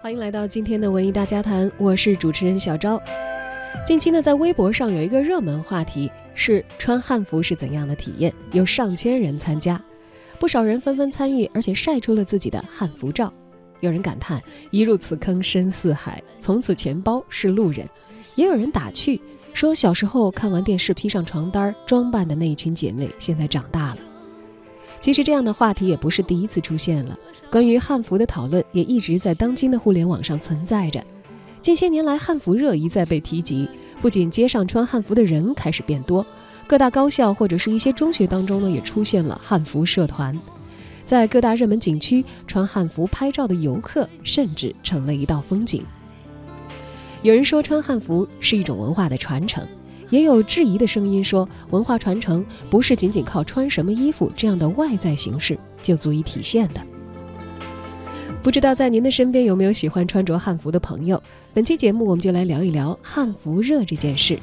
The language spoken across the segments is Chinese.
欢迎来到今天的文艺大家谈，我是主持人小昭。近期呢，在微博上有一个热门话题是穿汉服是怎样的体验，有上千人参加，不少人纷纷参与，而且晒出了自己的汉服照。有人感叹一入此坑深似海，从此钱包是路人；也有人打趣说，小时候看完电视披上床单装扮的那一群姐妹，现在长大了。其实这样的话题也不是第一次出现了，关于汉服的讨论也一直在当今的互联网上存在着。近些年来，汉服热一再被提及，不仅街上穿汉服的人开始变多，各大高校或者是一些中学当中呢，也出现了汉服社团。在各大热门景区，穿汉服拍照的游客甚至成了一道风景。有人说，穿汉服是一种文化的传承。也有质疑的声音说，文化传承不是仅仅靠穿什么衣服这样的外在形式就足以体现的。不知道在您的身边有没有喜欢穿着汉服的朋友？本期节目我们就来聊一聊汉服热这件事。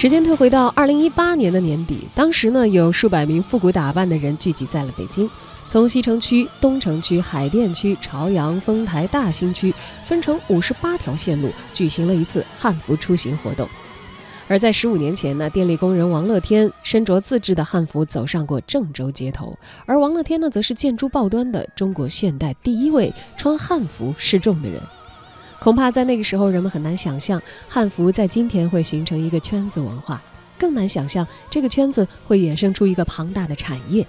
时间退回到二零一八年的年底，当时呢有数百名复古打扮的人聚集在了北京，从西城区、东城区、海淀区、朝阳、丰台、大兴区分成五十八条线路，举行了一次汉服出行活动。而在十五年前呢，电力工人王乐天身着自制的汉服走上过郑州街头，而王乐天呢，则是建筑报端的中国现代第一位穿汉服示众的人。恐怕在那个时候，人们很难想象汉服在今天会形成一个圈子文化，更难想象这个圈子会衍生出一个庞大的产业。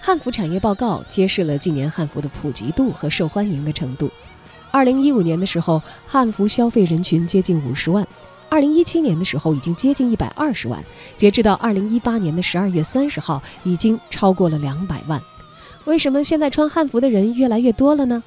汉服产业报告揭示了近年汉服的普及度和受欢迎的程度。二零一五年的时候，汉服消费人群接近五十万；二零一七年的时候，已经接近一百二十万；截至到二零一八年的十二月三十号，已经超过了两百万。为什么现在穿汉服的人越来越多了呢？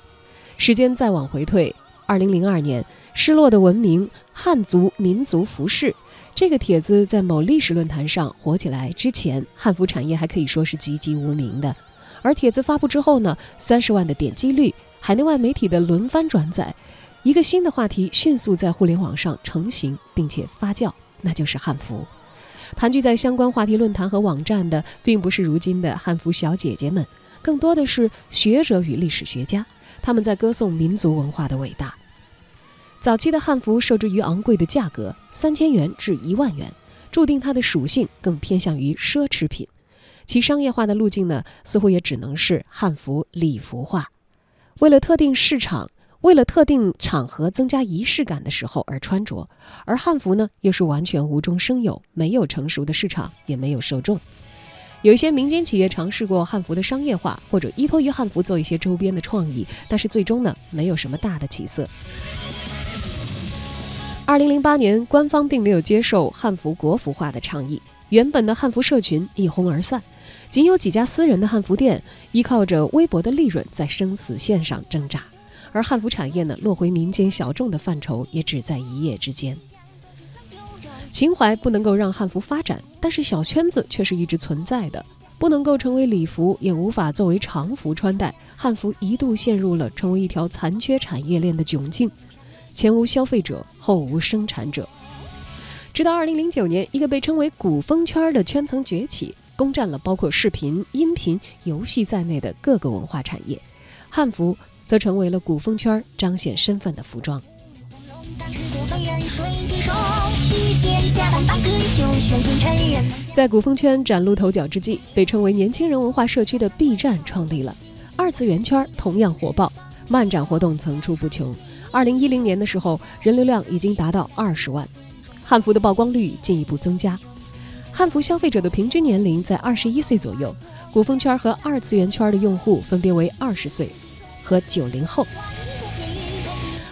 时间再往回退。二零零二年，失落的文明汉族民族服饰这个帖子在某历史论坛上火起来之前，汉服产业还可以说是籍籍无名的。而帖子发布之后呢，三十万的点击率，海内外媒体的轮番转载，一个新的话题迅速在互联网上成型并且发酵，那就是汉服。盘踞在相关话题论坛和网站的，并不是如今的汉服小姐姐们，更多的是学者与历史学家，他们在歌颂民族文化的伟大。早期的汉服受制于昂贵的价格，三千元至一万元，注定它的属性更偏向于奢侈品。其商业化的路径呢，似乎也只能是汉服礼服化，为了特定市场、为了特定场合增加仪式感的时候而穿着。而汉服呢，又是完全无中生有，没有成熟的市场，也没有受众。有一些民间企业尝试过汉服的商业化，或者依托于汉服做一些周边的创意，但是最终呢，没有什么大的起色。二零零八年，官方并没有接受汉服国服化的倡议，原本的汉服社群一哄而散，仅有几家私人的汉服店依靠着微薄的利润在生死线上挣扎，而汉服产业呢落回民间小众的范畴，也只在一夜之间。情怀不能够让汉服发展，但是小圈子却是一直存在的。不能够成为礼服，也无法作为常服穿戴，汉服一度陷入了成为一条残缺产业链的窘境。前无消费者，后无生产者。直到二零零九年，一个被称为“古风圈”的圈层崛起，攻占了包括视频、音频、游戏在内的各个文化产业，汉服则成为了古风圈彰显身份的服装。在古风圈崭露头角之际，被称为年轻人文化社区的 B 站创立了。二次元圈同样火爆，漫展活动层出不穷。二零一零年的时候，人流量已经达到二十万，汉服的曝光率进一步增加。汉服消费者的平均年龄在二十一岁左右，古风圈和二次元圈的用户分别为二十岁和九零后。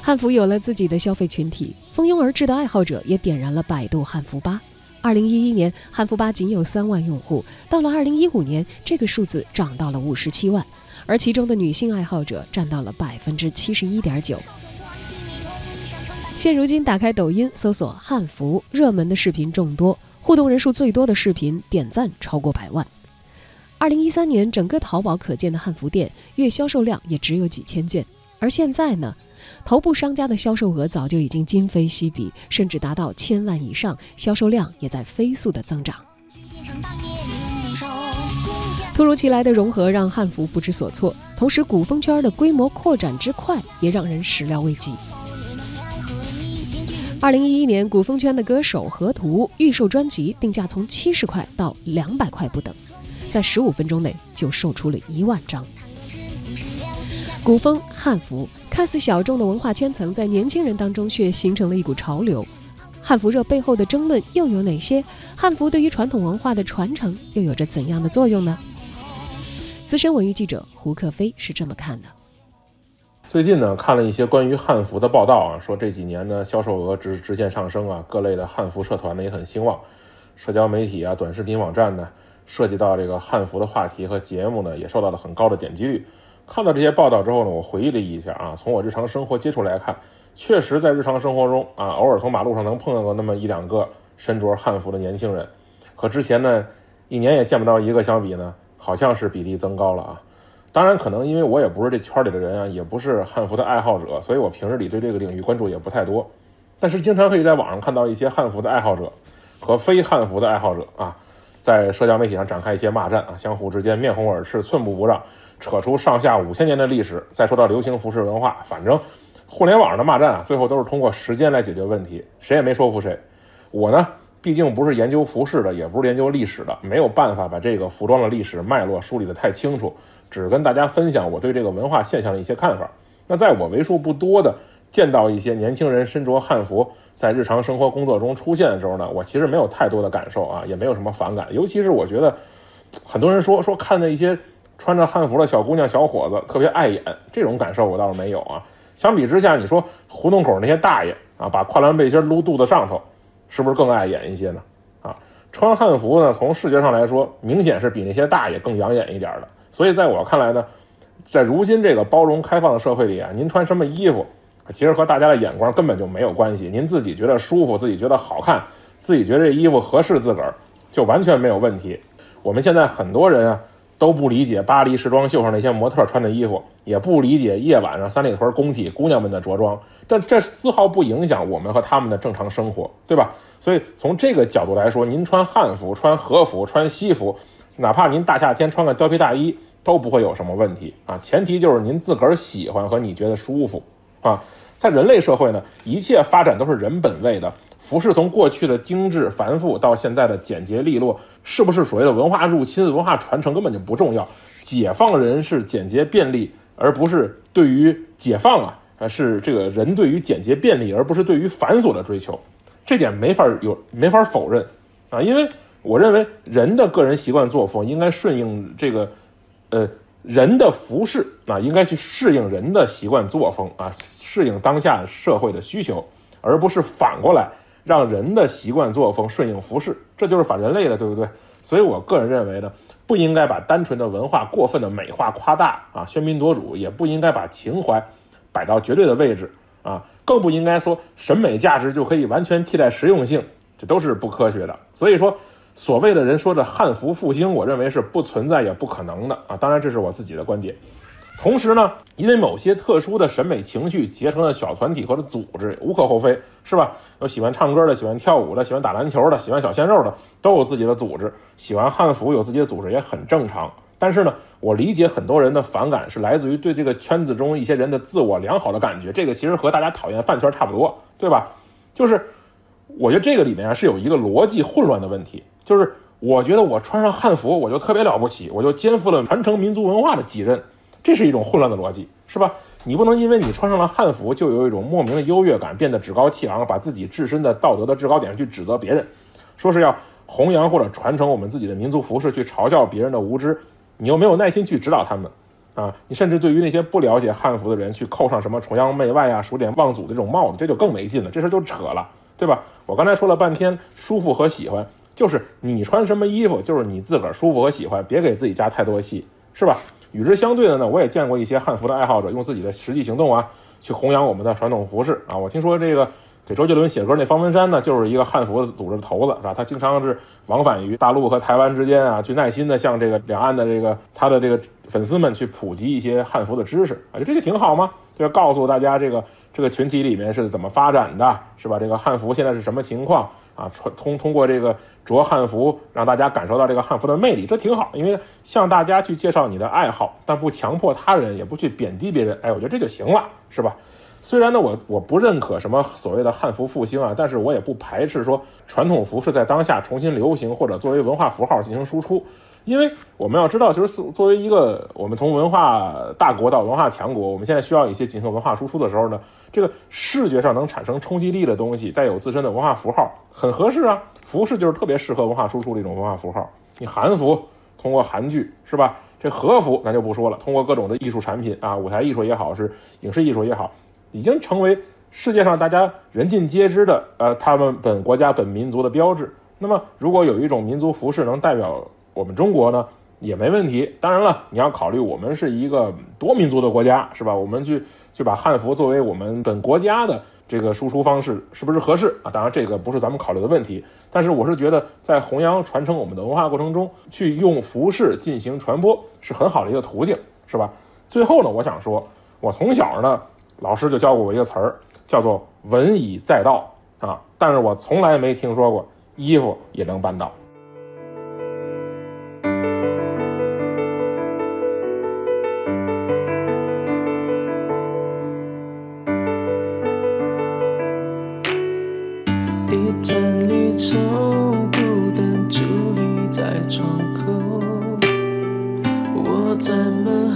汉服有了自己的消费群体，蜂拥而至的爱好者也点燃了百度汉服吧。二零一一年，汉服吧仅有三万用户，到了二零一五年，这个数字涨到了五十七万，而其中的女性爱好者占到了百分之七十一点九。现如今，打开抖音搜索“汉服”，热门的视频众多，互动人数最多的视频点赞超过百万。二零一三年，整个淘宝可见的汉服店月销售量也只有几千件，而现在呢？头部商家的销售额早就已经今非昔比，甚至达到千万以上，销售量也在飞速的增长。突如其来的融合让汉服不知所措，同时古风圈的规模扩展之快也让人始料未及。二零一一年，古风圈的歌手河图预售专辑定价从七十块到两百块不等，在十五分钟内就售出了一万张。古风汉服。看似小众的文化圈层，在年轻人当中却形成了一股潮流。汉服热背后的争论又有哪些？汉服对于传统文化的传承又有着怎样的作用呢？资深文娱记者胡克飞是这么看的：最近呢，看了一些关于汉服的报道啊，说这几年呢销售额直直线上升啊，各类的汉服社团呢也很兴旺，社交媒体啊、短视频网站呢，涉及到这个汉服的话题和节目呢，也受到了很高的点击率。看到这些报道之后呢，我回忆了一下啊，从我日常生活接触来看，确实在日常生活中啊，偶尔从马路上能碰到过那么一两个身着汉服的年轻人，和之前呢一年也见不着一个相比呢，好像是比例增高了啊。当然，可能因为我也不是这圈里的人啊，也不是汉服的爱好者，所以我平日里对这个领域关注也不太多。但是经常可以在网上看到一些汉服的爱好者和非汉服的爱好者啊，在社交媒体上展开一些骂战啊，相互之间面红耳赤，寸步不让。扯出上下五千年的历史，再说到流行服饰文化，反正互联网上的骂战啊，最后都是通过时间来解决问题，谁也没说服谁。我呢，毕竟不是研究服饰的，也不是研究历史的，没有办法把这个服装的历史脉络梳理得太清楚，只跟大家分享我对这个文化现象的一些看法。那在我为数不多的见到一些年轻人身着汉服在日常生活工作中出现的时候呢，我其实没有太多的感受啊，也没有什么反感，尤其是我觉得很多人说说看那些。穿着汉服的小姑娘、小伙子特别碍眼，这种感受我倒是没有啊。相比之下，你说胡同口那些大爷啊，把跨栏背心撸肚子上头，是不是更碍眼一些呢？啊，穿汉服呢，从视觉上来说，明显是比那些大爷更养眼一点的。所以在我看来呢，在如今这个包容开放的社会里啊，您穿什么衣服，其实和大家的眼光根本就没有关系。您自己觉得舒服，自己觉得好看，自己觉得这衣服合适自个儿，就完全没有问题。我们现在很多人啊。都不理解巴黎时装秀上那些模特穿的衣服，也不理解夜晚上三里屯工体姑娘们的着装，但这丝毫不影响我们和他们的正常生活，对吧？所以从这个角度来说，您穿汉服、穿和服、穿西服，哪怕您大夏天穿个貂皮大衣，都不会有什么问题啊。前提就是您自个儿喜欢和你觉得舒服啊。在人类社会呢，一切发展都是人本位的。服饰从过去的精致繁复到现在的简洁利落，是不是所谓的文化入侵、文化传承根本就不重要。解放人是简洁便利，而不是对于解放啊，是这个人对于简洁便利，而不是对于繁琐的追求。这点没法有没法否认啊，因为我认为人的个人习惯作风应该顺应这个，呃。人的服饰啊，应该去适应人的习惯作风啊，适应当下社会的需求，而不是反过来让人的习惯作风顺应服饰，这就是反人类的，对不对？所以我个人认为呢，不应该把单纯的文化过分的美化夸大啊，喧宾夺主，也不应该把情怀摆到绝对的位置啊，更不应该说审美价值就可以完全替代实用性，这都是不科学的。所以说，所谓的人说的汉服复兴，我认为是不存在也不可能的啊。当然，这是我自己的观点。同时呢，因为某些特殊的审美情绪结成了小团体或者组织，无可厚非，是吧？有喜欢唱歌的，喜欢跳舞的，喜欢打篮球的，喜欢小鲜肉的，都有自己的组织。喜欢汉服有自己的组织也很正常。但是呢，我理解很多人的反感是来自于对这个圈子中一些人的自我良好的感觉。这个其实和大家讨厌饭圈差不多，对吧？就是我觉得这个里面啊是有一个逻辑混乱的问题。就是我觉得我穿上汉服我就特别了不起，我就肩负了传承民族文化的己任。这是一种混乱的逻辑，是吧？你不能因为你穿上了汉服，就有一种莫名的优越感，变得趾高气昂，把自己自身的道德的制高点去指责别人，说是要弘扬或者传承我们自己的民族服饰，去嘲笑别人的无知，你又没有耐心去指导他们，啊，你甚至对于那些不了解汉服的人，去扣上什么崇洋媚外啊、数典忘祖的这种帽子，这就更没劲了，这事就扯了，对吧？我刚才说了半天舒服和喜欢，就是你穿什么衣服，就是你自个儿舒服和喜欢，别给自己加太多戏，是吧？与之相对的呢，我也见过一些汉服的爱好者用自己的实际行动啊，去弘扬我们的传统服饰啊。我听说这个给周杰伦写歌那方文山呢，就是一个汉服组织的头子，是吧？他经常是往返于大陆和台湾之间啊，去耐心的向这个两岸的这个他的这个粉丝们去普及一些汉服的知识啊，就这个挺好吗？就是告诉大家这个这个群体里面是怎么发展的，是吧？这个汉服现在是什么情况？啊，穿通通过这个着汉服，让大家感受到这个汉服的魅力，这挺好。因为向大家去介绍你的爱好，但不强迫他人，也不去贬低别人，哎，我觉得这就行了，是吧？虽然呢，我我不认可什么所谓的汉服复兴啊，但是我也不排斥说传统服饰在当下重新流行，或者作为文化符号进行输出。因为我们要知道，就是作为一个我们从文化大国到文化强国，我们现在需要一些进行文化输出的时候呢，这个视觉上能产生冲击力的东西，带有自身的文化符号，很合适啊。服饰就是特别适合文化输出的一种文化符号。你韩服通过韩剧是吧？这和服咱就不说了，通过各种的艺术产品啊，舞台艺术也好，是影视艺术也好，已经成为世界上大家人尽皆知的呃他们本国家本民族的标志。那么，如果有一种民族服饰能代表。我们中国呢也没问题，当然了，你要考虑我们是一个多民族的国家，是吧？我们去去把汉服作为我们本国家的这个输出方式，是不是合适啊？当然，这个不是咱们考虑的问题。但是，我是觉得在弘扬传承我们的文化过程中，去用服饰进行传播是很好的一个途径，是吧？最后呢，我想说，我从小呢，老师就教过我一个词儿，叫做“文以载道”啊，但是我从来没听说过衣服也能办到。一盏离愁孤单伫立在窗口我在门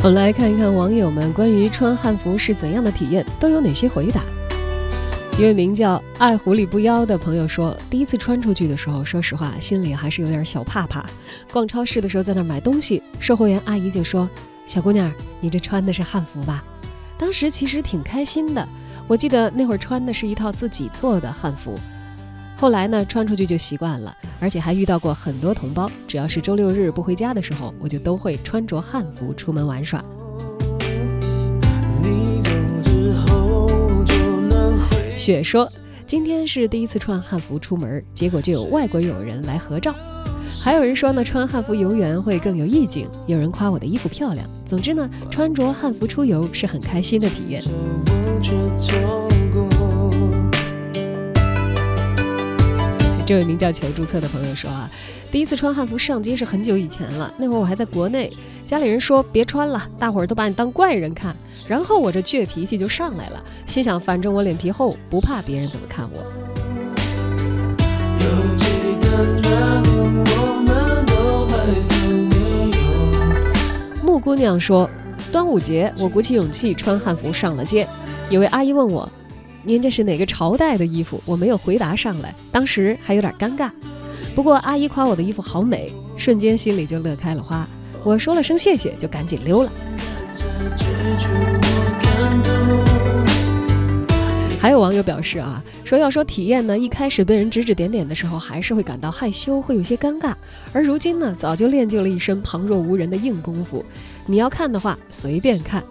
我们来看一看网友们关于穿汉服是怎样的体验，都有哪些回答。一位名叫“爱狐狸不妖”的朋友说：“第一次穿出去的时候，说实话，心里还是有点小怕怕。逛超市的时候，在那儿买东西，售货员阿姨就说：‘小姑娘，你这穿的是汉服吧？’当时其实挺开心的。我记得那会儿穿的是一套自己做的汉服。后来呢，穿出去就习惯了，而且还遇到过很多同胞。只要是周六日不回家的时候，我就都会穿着汉服出门玩耍。”雪说：“今天是第一次穿汉服出门，结果就有外国友人来合照。还有人说呢，穿汉服游园会更有意境。有人夸我的衣服漂亮。总之呢，穿着汉服出游是很开心的体验。”这位名叫求注册的朋友说啊，第一次穿汉服上街是很久以前了，那会儿我还在国内，家里人说别穿了，大伙儿都把你当怪人看，然后我这倔脾气就上来了，心想反正我脸皮厚，不怕别人怎么看我。木姑娘说，端午节我鼓起勇气穿汉服上了街，有位阿姨问我。您这是哪个朝代的衣服？我没有回答上来，当时还有点尴尬。不过阿姨夸我的衣服好美，瞬间心里就乐开了花。我说了声谢谢，就赶紧溜了。还有网友表示啊，说要说体验呢，一开始被人指指点点的时候，还是会感到害羞，会有些尴尬。而如今呢，早就练就了一身旁若无人的硬功夫。你要看的话，随便看。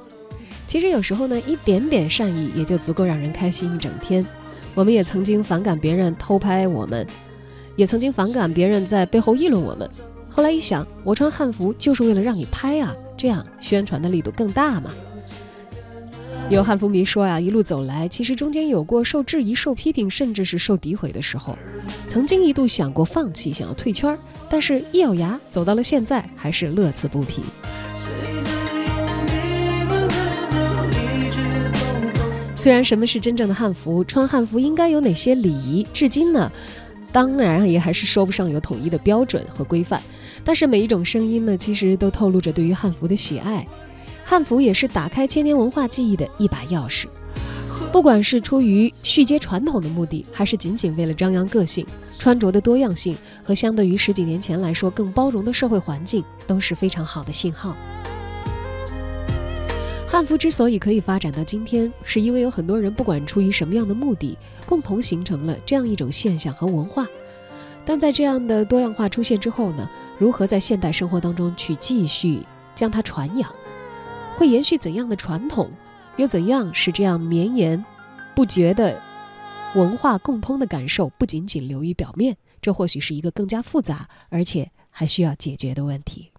其实有时候呢，一点点善意也就足够让人开心一整天。我们也曾经反感别人偷拍我们，也曾经反感别人在背后议论我们。后来一想，我穿汉服就是为了让你拍啊，这样宣传的力度更大嘛。有汉服迷说呀，一路走来，其实中间有过受质疑、受批评，甚至是受诋毁的时候。曾经一度想过放弃，想要退圈，但是一咬牙走到了现在，还是乐此不疲。虽然什么是真正的汉服，穿汉服应该有哪些礼仪，至今呢，当然也还是说不上有统一的标准和规范。但是每一种声音呢，其实都透露着对于汉服的喜爱。汉服也是打开千年文化记忆的一把钥匙。不管是出于续接传统的目的，还是仅仅为了张扬个性，穿着的多样性和相对于十几年前来说更包容的社会环境，都是非常好的信号。汉服之所以可以发展到今天，是因为有很多人不管出于什么样的目的，共同形成了这样一种现象和文化。但在这样的多样化出现之后呢，如何在现代生活当中去继续将它传扬，会延续怎样的传统，又怎样使这样绵延不绝的文化共通的感受不仅仅流于表面？这或许是一个更加复杂而且还需要解决的问题。